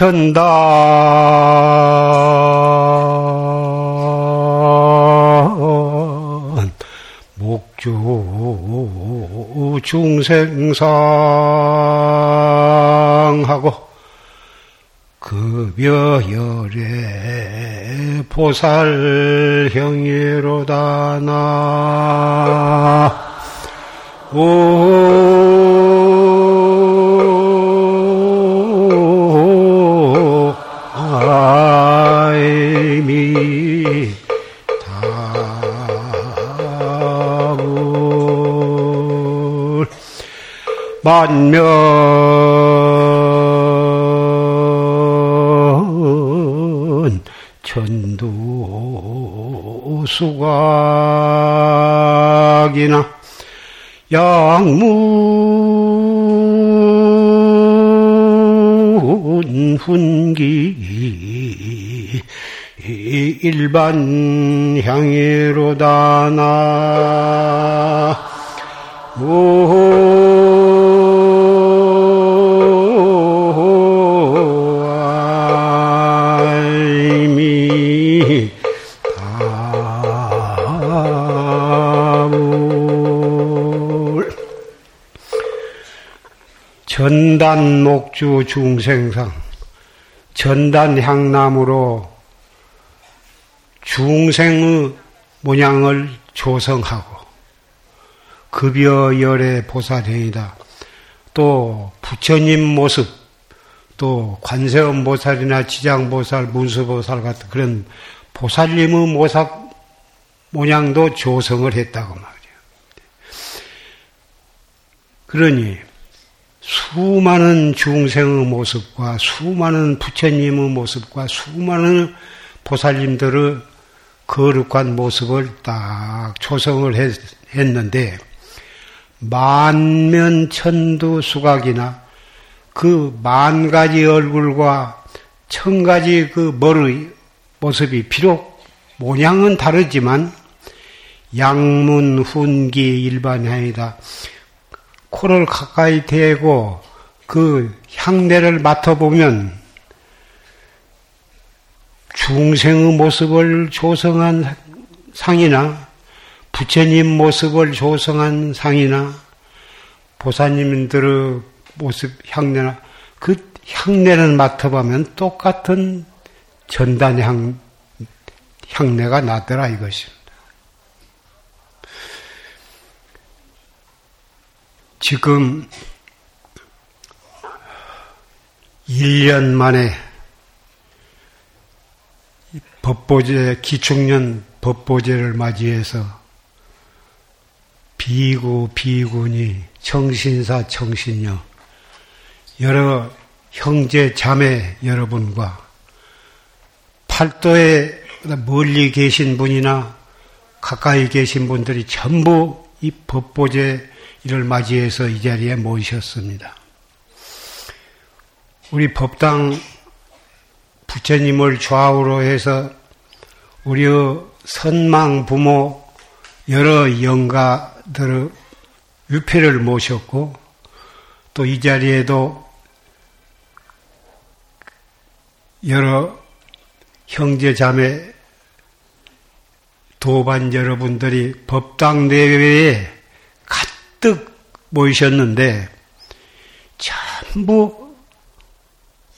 전다. 목주 중생상하고 급여열의 보살형예로다 나. 오, 만면 천도 수각이나 양문 훈기 일반 향예로다 나아 전단 목주 중생상 전단 향나무로 중생의 모양을 조성하고 급여 열의 보살행이다. 또 부처님 모습, 또 관세음 보살이나 지장 보살, 문수 보살 같은 그런 보살님의 모습 모양도 조성을 했다고 말이에요. 그러니 수많은 중생의 모습과 수많은 부처님의 모습과 수많은 보살님들의 거룩한 모습을 딱 조성을 했, 했는데 만면 천두 수각이나 그 만 가지 얼굴과 천 가지 그 머리 모습이 비록 모양은 다르지만 양문 훈기 일반향이다. 코를 가까이 대고 그 향내를 맡아보면 중생의 모습을 조성한 상이나 부처님 모습을 조성한 상이나 보사님들의 모습 향내나 그 향내를 맡아보면 똑같은 전단 향 향내가 나더라 이것입니다. 지금 1년 만에 법보제, 기축년 법보제를 맞이해서 비구, 비군이 청신사, 청신녀, 여러 형제, 자매 여러분과 팔도에 멀리 계신 분이나 가까이 계신 분들이 전부 이 법보제 이를 맞이해서 이 자리에 모이셨습니다. 우리 법당 부처님을 좌우로 해서 우리의 선망 부모 여러 영가들의 유패를 모셨고 또 이 자리에도 여러 형제 자매 도반 여러분들이 법당 내외에 모이셨는데 전부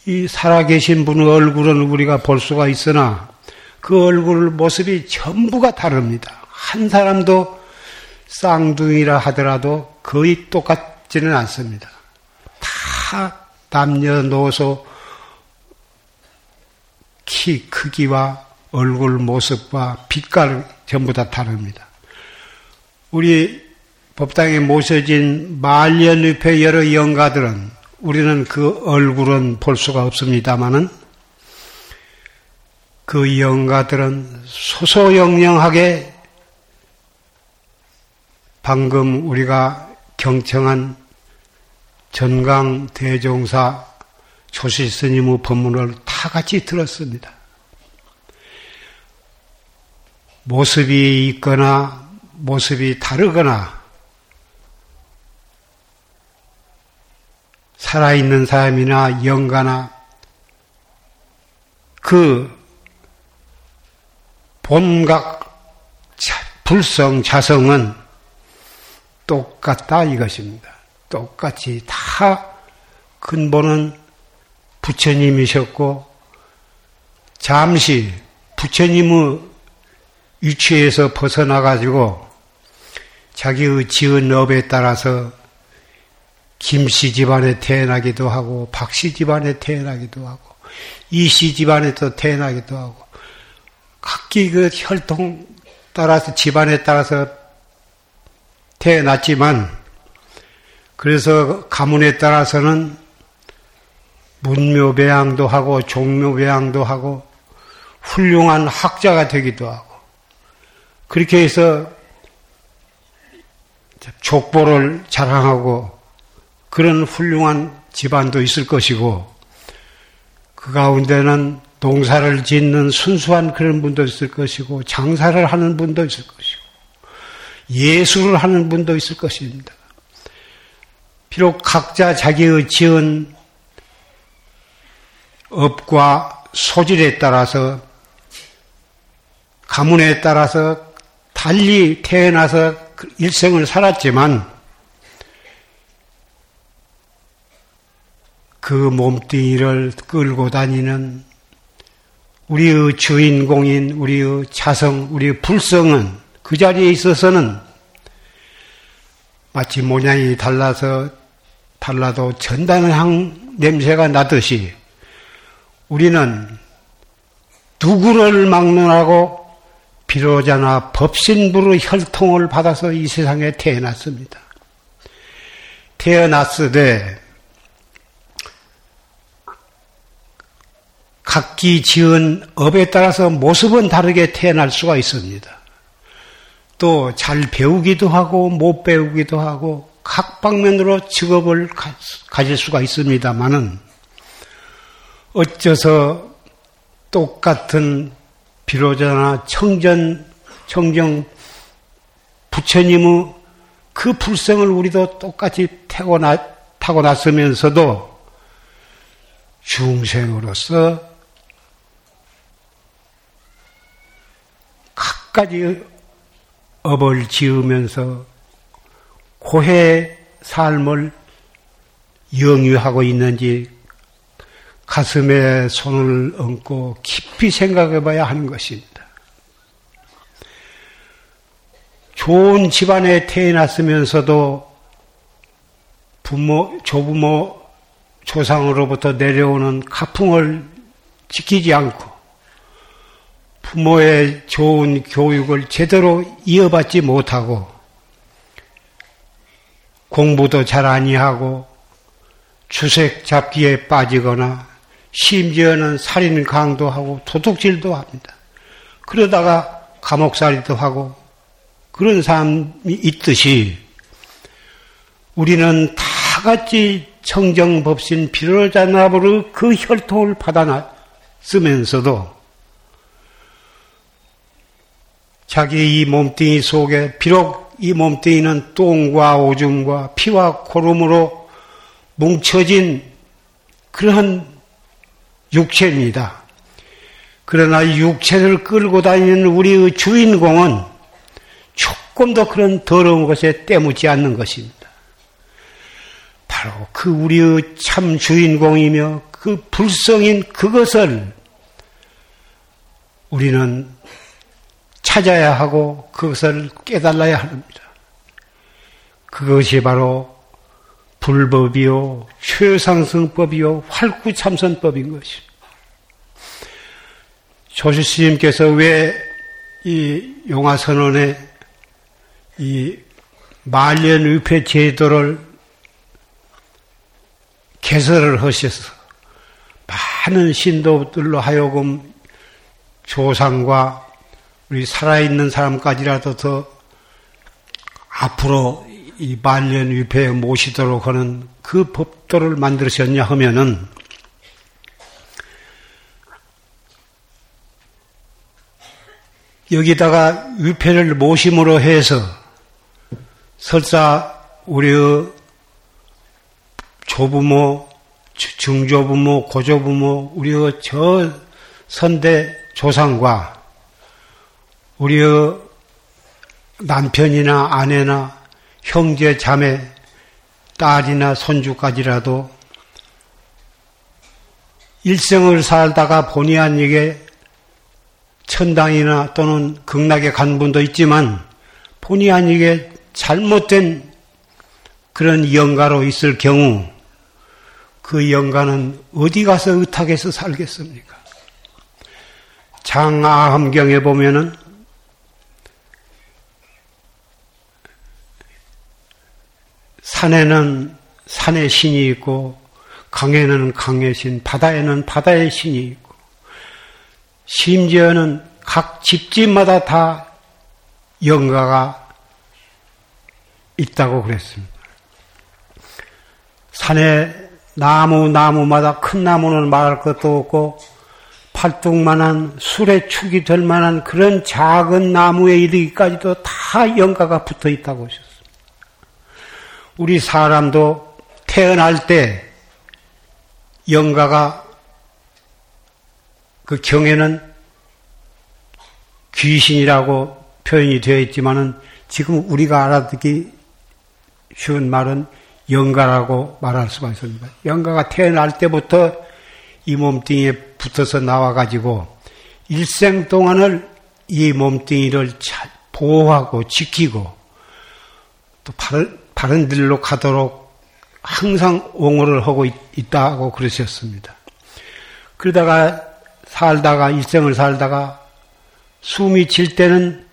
이 살아계신 분의 얼굴은 우리가 볼 수가 있으나 그 얼굴 모습이 전부가 다릅니다. 한 사람도 쌍둥이라 하더라도 거의 똑같지는 않습니다. 다 남녀노소 키 크기와 얼굴 모습과 빛깔 전부 다 다릅니다. 우리 법당에 모셔진 말년위패 여러 영가들은 우리는 그 얼굴은 볼 수가 없습니다마는 그 영가들은 소소영영하게 방금 우리가 경청한 전강 대종사 조시 스님의 법문을 다 같이 들었습니다. 모습이 있거나 모습이 다르거나 살아있는 사람이나 영가나 그 본각 불성 자성은 똑같다 이것입니다. 똑같이 다 근본은 부처님이셨고 잠시 부처님의 위치에서 벗어나 가지고 자기의 지은 업에 따라서 김씨 집안에 태어나기도 하고 박씨 집안에 태어나기도 하고 이씨 집안에 또 태어나기도 하고 각기 그 혈통 따라서 집안에 따라서 태어났지만 그래서 가문에 따라서는 문묘 배양도 하고 종묘 배양도 하고 훌륭한 학자가 되기도 하고 그렇게 해서 족보를 자랑하고 그런 훌륭한 집안도 있을 것이고 그 가운데는 농사를 짓는 순수한 그런 분도 있을 것이고 장사를 하는 분도 있을 것이고 예술을 하는 분도 있을 것입니다. 비록 각자 자기의 지은 업과 소질에 따라서 가문에 따라서 달리 태어나서 일생을 살았지만 그 몸뚱이를 끌고 다니는 우리의 주인공인 우리의 자성, 우리의 불성은 그 자리에 있어서는 마치 모양이 달라서 달라도 전단향 냄새가 나듯이 우리는 누구를 막론하고 비로자나 법신부의 혈통을 받아서 이 세상에 태어났습니다. 태어났으되 각기 지은 업에 따라서 모습은 다르게 태어날 수가 있습니다. 또 잘 배우기도 하고 못 배우기도 하고 각 방면으로 직업을 가 질 수가 있습니다만은 어째서 똑같은 비로자나 청전, 청정 부처님의 그 불성을 우리도 똑같이 타고났, 타고났으면서도 중생으로서 각가지 업을 지으면서 고해 삶을 영유하고 있는지 가슴에 손을 얹고 깊이 생각해 봐야 하는 것입니다. 좋은 집안에 태어났으면서도 부모, 조부모, 조상으로부터 내려오는 가풍을 지키지 않고 부모의 좋은 교육을 제대로 이어받지 못하고 공부도 잘 아니하고 주색 잡기에 빠지거나 심지어는 살인 강도하고 도둑질도 합니다. 그러다가 감옥살이도 하고 그런 사람이 있듯이 우리는 다 같이 청정법신 비로자나부르 그 혈통을 받아 쓰면서도 자기 이 몸뚱이 속에 비록 이 몸뚱이는 똥과 오줌과 피와 고름으로 뭉쳐진 그러한 육체입니다. 그러나 육체를 끌고 다니는 우리의 주인공은 조금 더 그런 더러운 것에 때묻지 않는 것입니다. 바로 그 우리의 참 주인공이며 그 불성인 그것을 우리는 찾아야 하고 그것을 깨달아야 합니다. 그것이 바로 불법이요, 최상승법이요, 활구참선법인 것입니다. 조실 스님께서 왜 이 용화선언에 이 말년위패 제도를 개설을 하셔서 많은 신도들로 하여금 조상과 우리 살아있는 사람까지라도 더 앞으로 이 말년 위패에 모시도록 하는 그 법도를 만들으셨냐 하면은 여기다가 위패를 모심으로 해서 설사 우리의 조부모, 중조부모, 고조부모, 우리의 저 선대 조상과 우리의 남편이나 아내나 형제, 자매, 딸이나 손주까지라도 일생을 살다가 본의 아니게 천당이나 또는 극락에 간 분도 있지만 본의 아니게 잘못된 그런 영가로 있을 경우 그 영가는 어디 가서 의탁해서 살겠습니까? 장아함경에 보면은 산에는 산의 신이 있고 강에는 강의 신, 바다에는 바다의 신이 있고 심지어는 각 집집마다 다 영가가 있다고 그랬습니다. 산에 나무 나무마다 큰 나무는 말할 것도 없고 팔뚝만한 술에 축이 될 만한 그런 작은 나무에 이르기까지도 다 영가가 붙어 있다고 하셨습니다. 우리 사람도 태어날 때 영가가 그 경에는 귀신이라고 표현이 되어 있지만은 지금 우리가 알아듣기 쉬운 말은 영가라고 말할 수가 있습니다. 영가가 태어날 때부터 이 몸뚱이에 붙어서 나와가지고 일생 동안을 이 몸뚱이를 잘 보호하고 지키고 또 바른 길로 가도록 항상 옹호를 하고 있, 있다고 그러셨습니다. 그러다가 살다가 일생을 살다가 숨이 질 때는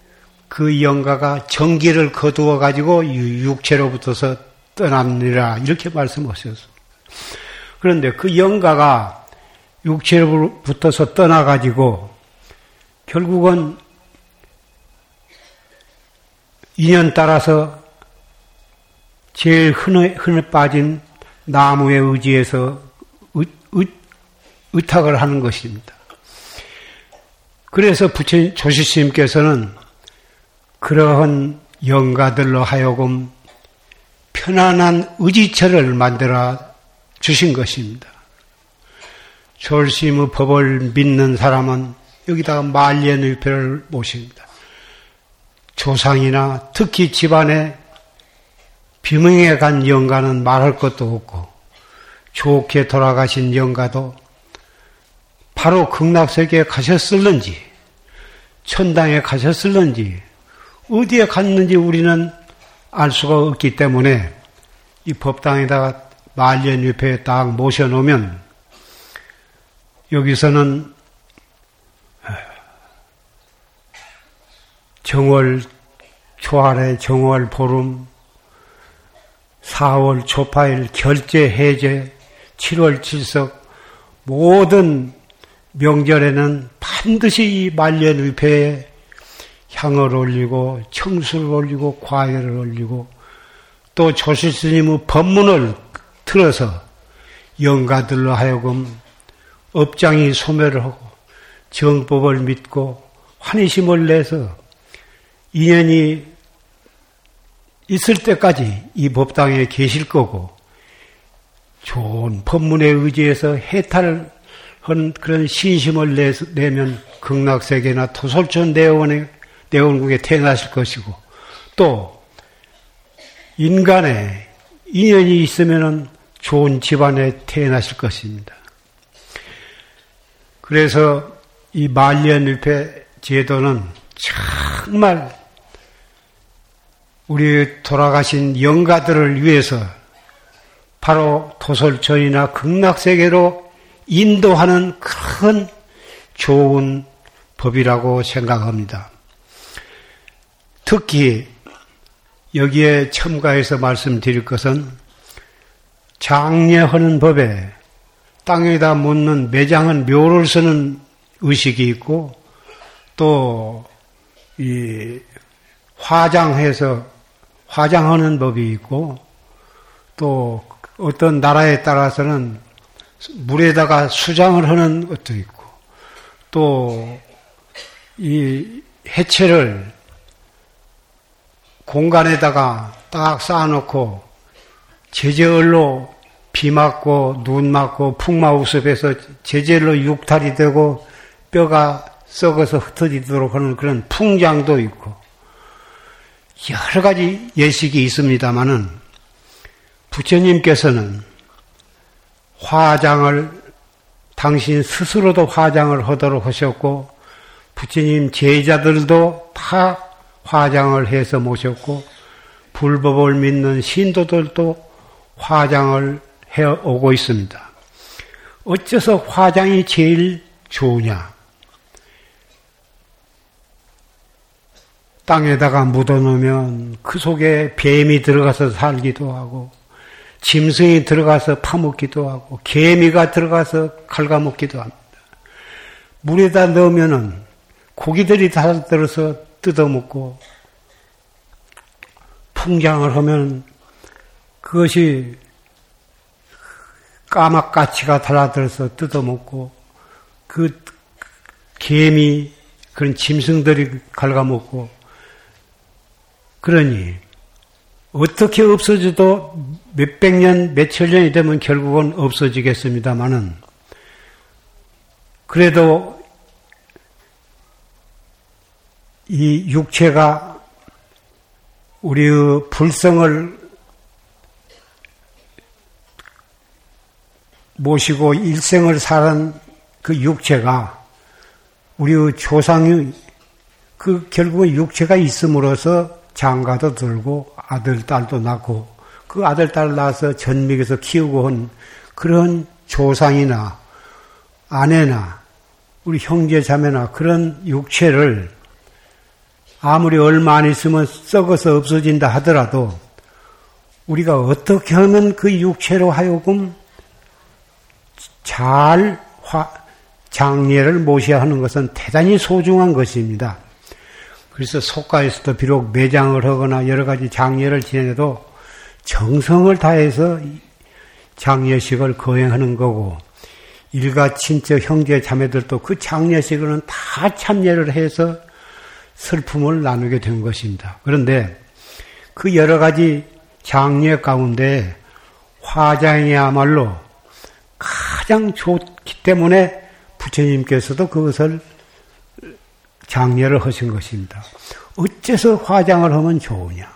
그 영가가 전기를 거두어 가지고 육체로부터서 떠납니다. 이렇게 말씀하셨습니다. 그런데 그 영가가 육체로부터서 떠나 가지고 결국은 인연 따라서 제일 흔해, 흔해 빠진 나무에 의지해서 의, 의, 의탁을 하는 것입니다. 그래서 부처님 조시스님께서는 그러한 영가들로 하여금 편안한 의지처를 만들어 주신 것입니다. 졸심의 법을 믿는 사람은 여기다가 말년의표를 모십니다. 조상이나 특히 집안에 비명에 간 영가는 말할 것도 없고 좋게 돌아가신 영가도 바로 극락세계에 가셨을는지 천당에 가셨을는지 어디에 갔는지 우리는 알 수가 없기 때문에 이 법당에다가 말년 위패에 딱 모셔놓으면 여기서는 정월 초하래 정월 보름 4월 초파일 결제 해제 7월 칠석 모든 명절에는 반드시 이 말년위패에 향을 올리고 청수를 올리고 과일을 올리고 또 조실 스님의 법문을 틀어서 영가들로 하여금 업장이 소멸을 하고 정법을 믿고 환희심을 내서 인연이 있을 때까지 이 법당에 계실 거고 좋은 법문에 의지해서 해탈을 한 그런 신심을 내면 극락세계나 토솔촌 내원에 내원국에 태어나실 것이고 또 인간의 인연이 있으면 좋은 집안에 태어나실 것입니다. 그래서 이 말년일패 제도는 정말 우리 돌아가신 영가들을 위해서 바로 토솔촌이나 극락세계로 인도하는 큰 좋은 법이라고 생각합니다. 특히 여기에 첨가해서 말씀드릴 것은 장례하는 법에 땅에다 묻는 매장은 묘를 쓰는 의식이 있고 또 이 화장해서 화장하는 법이 있고 또 어떤 나라에 따라서는 물에다가 수장을 하는 것도 있고 또 이 해체를 공간에다가 딱 쌓아놓고 제재얼로 비 맞고 눈 맞고 풍마우습해서 제재얼로 육탈이 되고 뼈가 썩어서 흩어지도록 하는 그런 풍장도 있고 여러 가지 예식이 있습니다만은 부처님께서는 화장을 당신 스스로도 화장을 하도록 하셨고 부처님 제자들도 다 화장을 해서 모셨고 불법을 믿는 신도들도 화장을 해 오고 있습니다. 어째서 화장이 제일 좋으냐? 땅에다가 묻어놓으면 그 속에 뱀이 들어가서 살기도 하고 짐승이 들어가서 파먹기도 하고 개미가 들어가서 갉아먹기도 합니다. 물에다 넣으면은 고기들이 다 들어서 뜯어먹고 풍장을 하면 그것이 까막가치가 달아들어서 뜯어먹고 그 개미 그런 짐승들이 갉아먹고 그러니 어떻게 없어져도 몇백 년, 몇천 년이 되면 결국은 없어지겠습니다만은 그래도 이 육체가 우리의 불성을 모시고 일생을 사는 그 육체가 우리의 조상이 그 결국은 육체가 있음으로써 장가도 들고 아들, 딸도 낳고 그 아들, 딸 낳아서 전믹에서 키우고 한 그런 조상이나 아내나 우리 형제 자매나 그런 육체를 아무리 얼마 안 있으면 썩어서 없어진다 하더라도 우리가 어떻게 하면 그 육체로 하여금 잘 화, 장례를 모셔야 하는 것은 대단히 소중한 것입니다. 그래서 속가에서도 비록 매장을 하거나 여러 가지 장례를 지내도 정성을 다해서 장례식을 거행하는 거고 일가 친척 형제 자매들도 그 장례식에는 다 참여를 해서 슬픔을 나누게 된 것입니다. 그런데 그 여러 가지 장례 가운데 화장이야말로 가장 좋기 때문에 부처님께서도 그것을 장례를 하신 것입니다. 어째서 화장을 하면 좋으냐?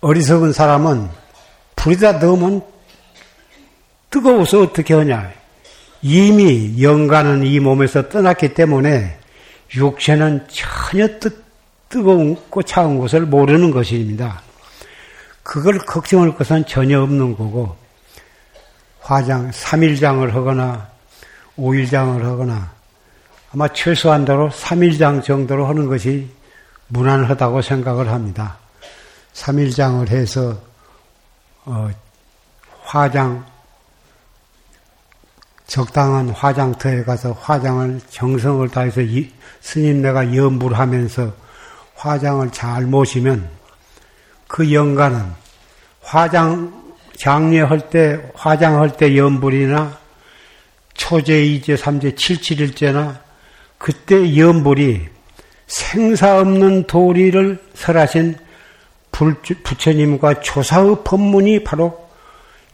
어리석은 사람은 불에다 넣으면 뜨거워서 어떻게 하냐? 이미 영가는 이 몸에서 떠났기 때문에 육체는 전혀 뜨, 뜨거운고 차가운 것을 모르는 것입니다. 그걸 걱정할 것은 전혀 없는 거고, 화장, 3일장을 하거나, 5일장을 하거나, 아마 최소한도로 3일장 정도로 하는 것이 무난하다고 생각을 합니다. 3일장을 해서 어, 화장 적당한 화장터에 가서 화장을 정성을 다해서 이, 스님네가 염불 하면서 화장을 잘 모시면 그 영가는 화장 장례할 때 화장할 때 염불이나 초제, 이제, 삼제, 칠칠일제나 그때 연불이 생사 없는 도리를 설하신 부처님과 조사의 법문이 바로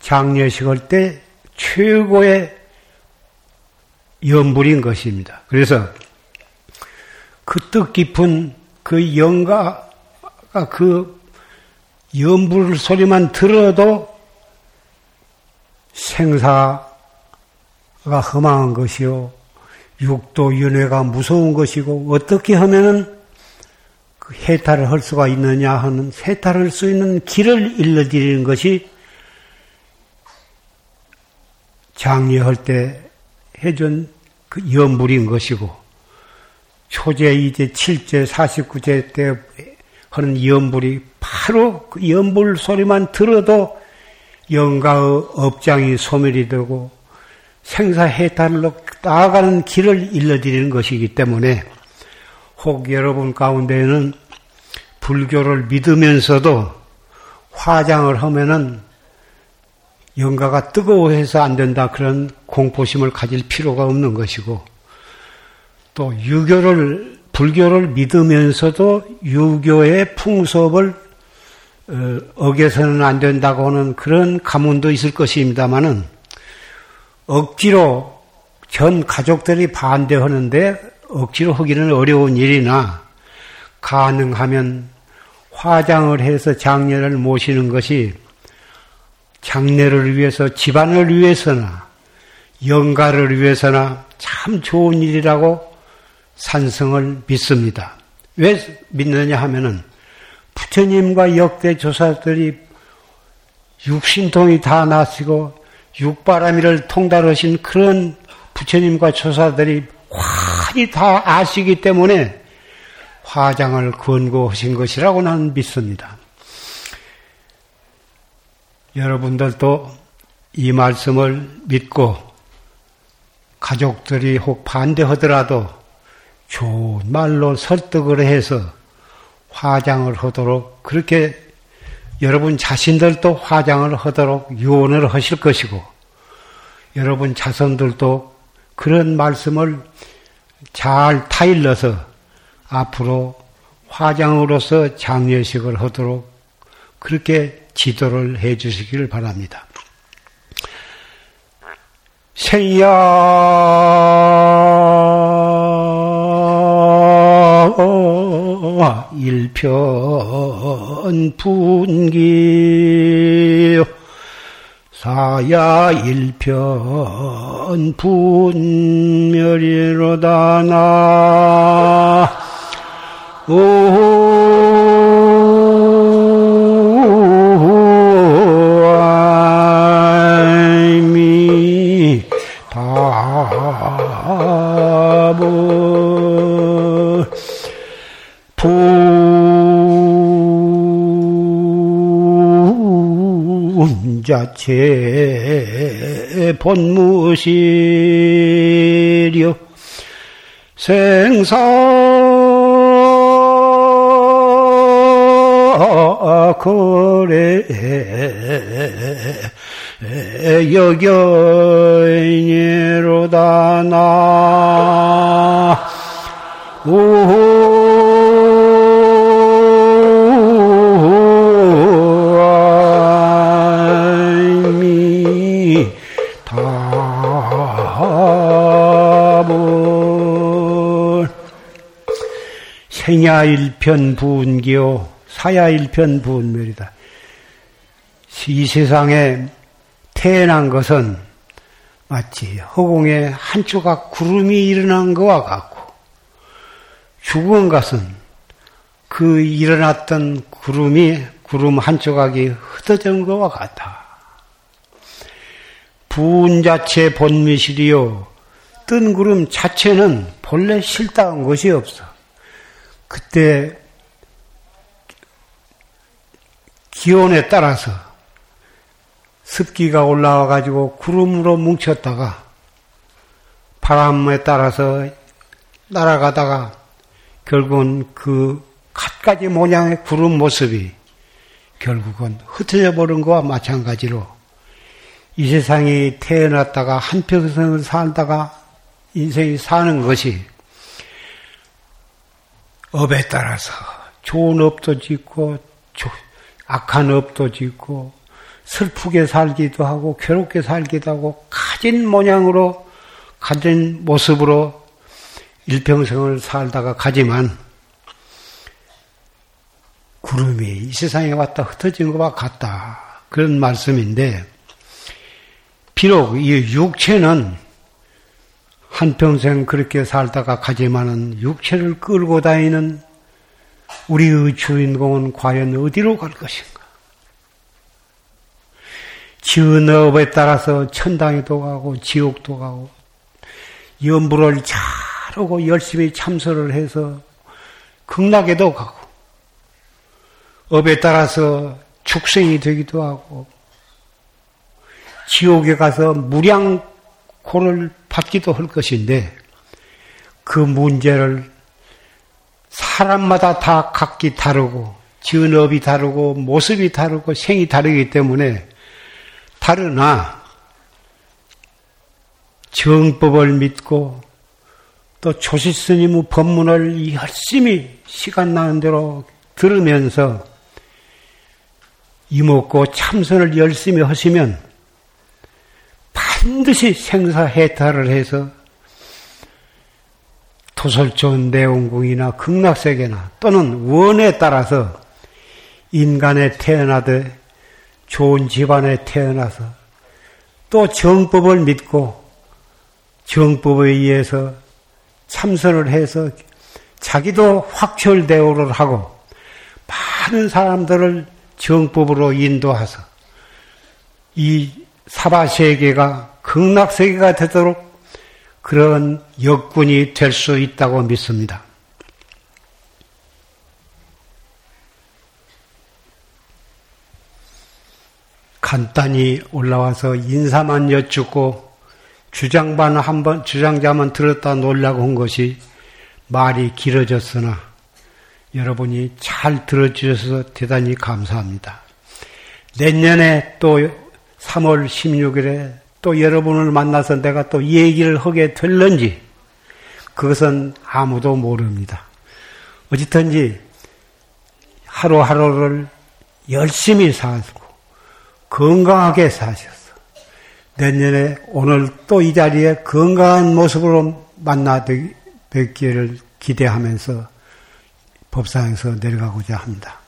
장례식 할때 최고의 연불인 것입니다. 그래서 그 뜻 깊은 그 영가가 그 연불 소리만 들어도 생사가 허망한 것이요. 육도 윤회가 무서운 것이고 어떻게 하면은 그 해탈을 할 수가 있느냐 하는 해탈을 할 수 있는 길을 일러드리는 것이 장례할 때 해준 그 연불인 것이고 초제, 이제 7제, 49제 때 하는 연불이 바로 그 연불 소리만 들어도 영가의 업장이 소멸이 되고 생사해탈로 나아가는 길을 일러드리는 것이기 때문에 혹 여러분 가운데에는 불교를 믿으면서도 화장을 하면은 영가가 뜨거워해서 안 된다 그런 공포심을 가질 필요가 없는 것이고 또 유교를 불교를 믿으면서도 유교의 풍습을 어, 어겨서는 안 된다고 하는 그런 가문도 있을 것입니다만은 억지로 전 가족들이 반대하는데 억지로 하기는 어려운 일이나 가능하면 화장을 해서 장례를 모시는 것이 장례를 위해서 집안을 위해서나 영가를 위해서나 참 좋은 일이라고 산성을 믿습니다. 왜 믿느냐 하면은 부처님과 역대 조사들이 육신통이 다 나시고 육바라미를 통달하신 그런 부처님과 조사들이 환히 다 아시기 때문에 화장을 권고하신 것이라고 나는 믿습니다. 여러분들도 이 말씀을 믿고 가족들이 혹 반대하더라도 좋은 말로 설득을 해서 화장을 하도록 그렇게 여러분 자신들도 화장을 하도록 유언을 하실 것이고 여러분 자손들도 그런 말씀을 잘 타일러서 앞으로 화장으로서 장례식을 하도록 그렇게 지도를 해 주시기를 바랍니다. 생야 일편 분기 사야 일편 분멸이로다 나 자체 본무시려 생사 거래 여견이로다 나 생야일편 부운기요 사야일편 부운멸이다. 이 세상에 태어난 것은 마치 허공에 한 조각 구름이 일어난 것과 같고 죽은 것은 그 일어났던 구름이 구름 한 조각이 흩어진 것과 같아. 부운 자체 본미실이요. 뜬 구름 자체는 본래 실다한 것이 없어. 그때 기온에 따라서 습기가 올라와 가지고 구름으로 뭉쳤다가 바람에 따라서 날아가다가 결국은 그 갖가지 모양의 구름 모습이 결국은 흩어져 버린 것과 마찬가지로 이 세상이 태어났다가 한평생을 살다가 인생이 사는 것이 업에 따라서 좋은 업도 짓고 악한 업도 짓고 슬프게 살기도 하고 괴롭게 살기도 하고 가진 모양으로 가진 모습으로 일평생을 살다가 가지만 구름이 이 세상에 왔다 흩어진 것과 같다. 그런 말씀인데 비록 이 육체는 한평생 그렇게 살다가 가지만은 육체를 끌고 다니는 우리의 주인공은 과연 어디로 갈 것인가? 지은 업에 따라서 천당에도 가고 지옥도 가고 연부를 잘하고 열심히 참선을 해서 극락에도 가고 업에 따라서 축생이 되기도 하고 지옥에 가서 무량 고를 받기도 할 것인데 그 문제를 사람마다 다 각기 다르고 지은 업이 다르고 모습이 다르고 생이 다르기 때문에 다르나 정법을 믿고 또 조실스님의 법문을 열심히 시간 나는 대로 들으면서 이먹고 참선을 열심히 하시면 반드시 생사해탈을 해서 토설촌 내원궁이나 극락세계나 또는 원에 따라서 인간에 태어나되 좋은 집안에 태어나서 또 정법을 믿고 정법에 의해서 참선을 해서 자기도 확철대오를 하고 많은 사람들을 정법으로 인도하서 이 사바세계가 극락세계가 되도록 그런 역군이 될 수 있다고 믿습니다. 간단히 올라와서 인사만 여쭙고 주장만 한번 주장자만 들었다 놀라고 한 것이 말이 길어졌으나 여러분이 잘 들어주셔서 대단히 감사합니다. 내년에 또 3월 16일에 또 여러분을 만나서 내가 또 얘기를 하게 될런지 그것은 아무도 모릅니다. 어쨌든지 하루하루를 열심히 살고 건강하게 사셔서 내년에 오늘 또 이 자리에 건강한 모습으로 만나 뵙기를 기대하면서 법상에서 내려가고자 합니다.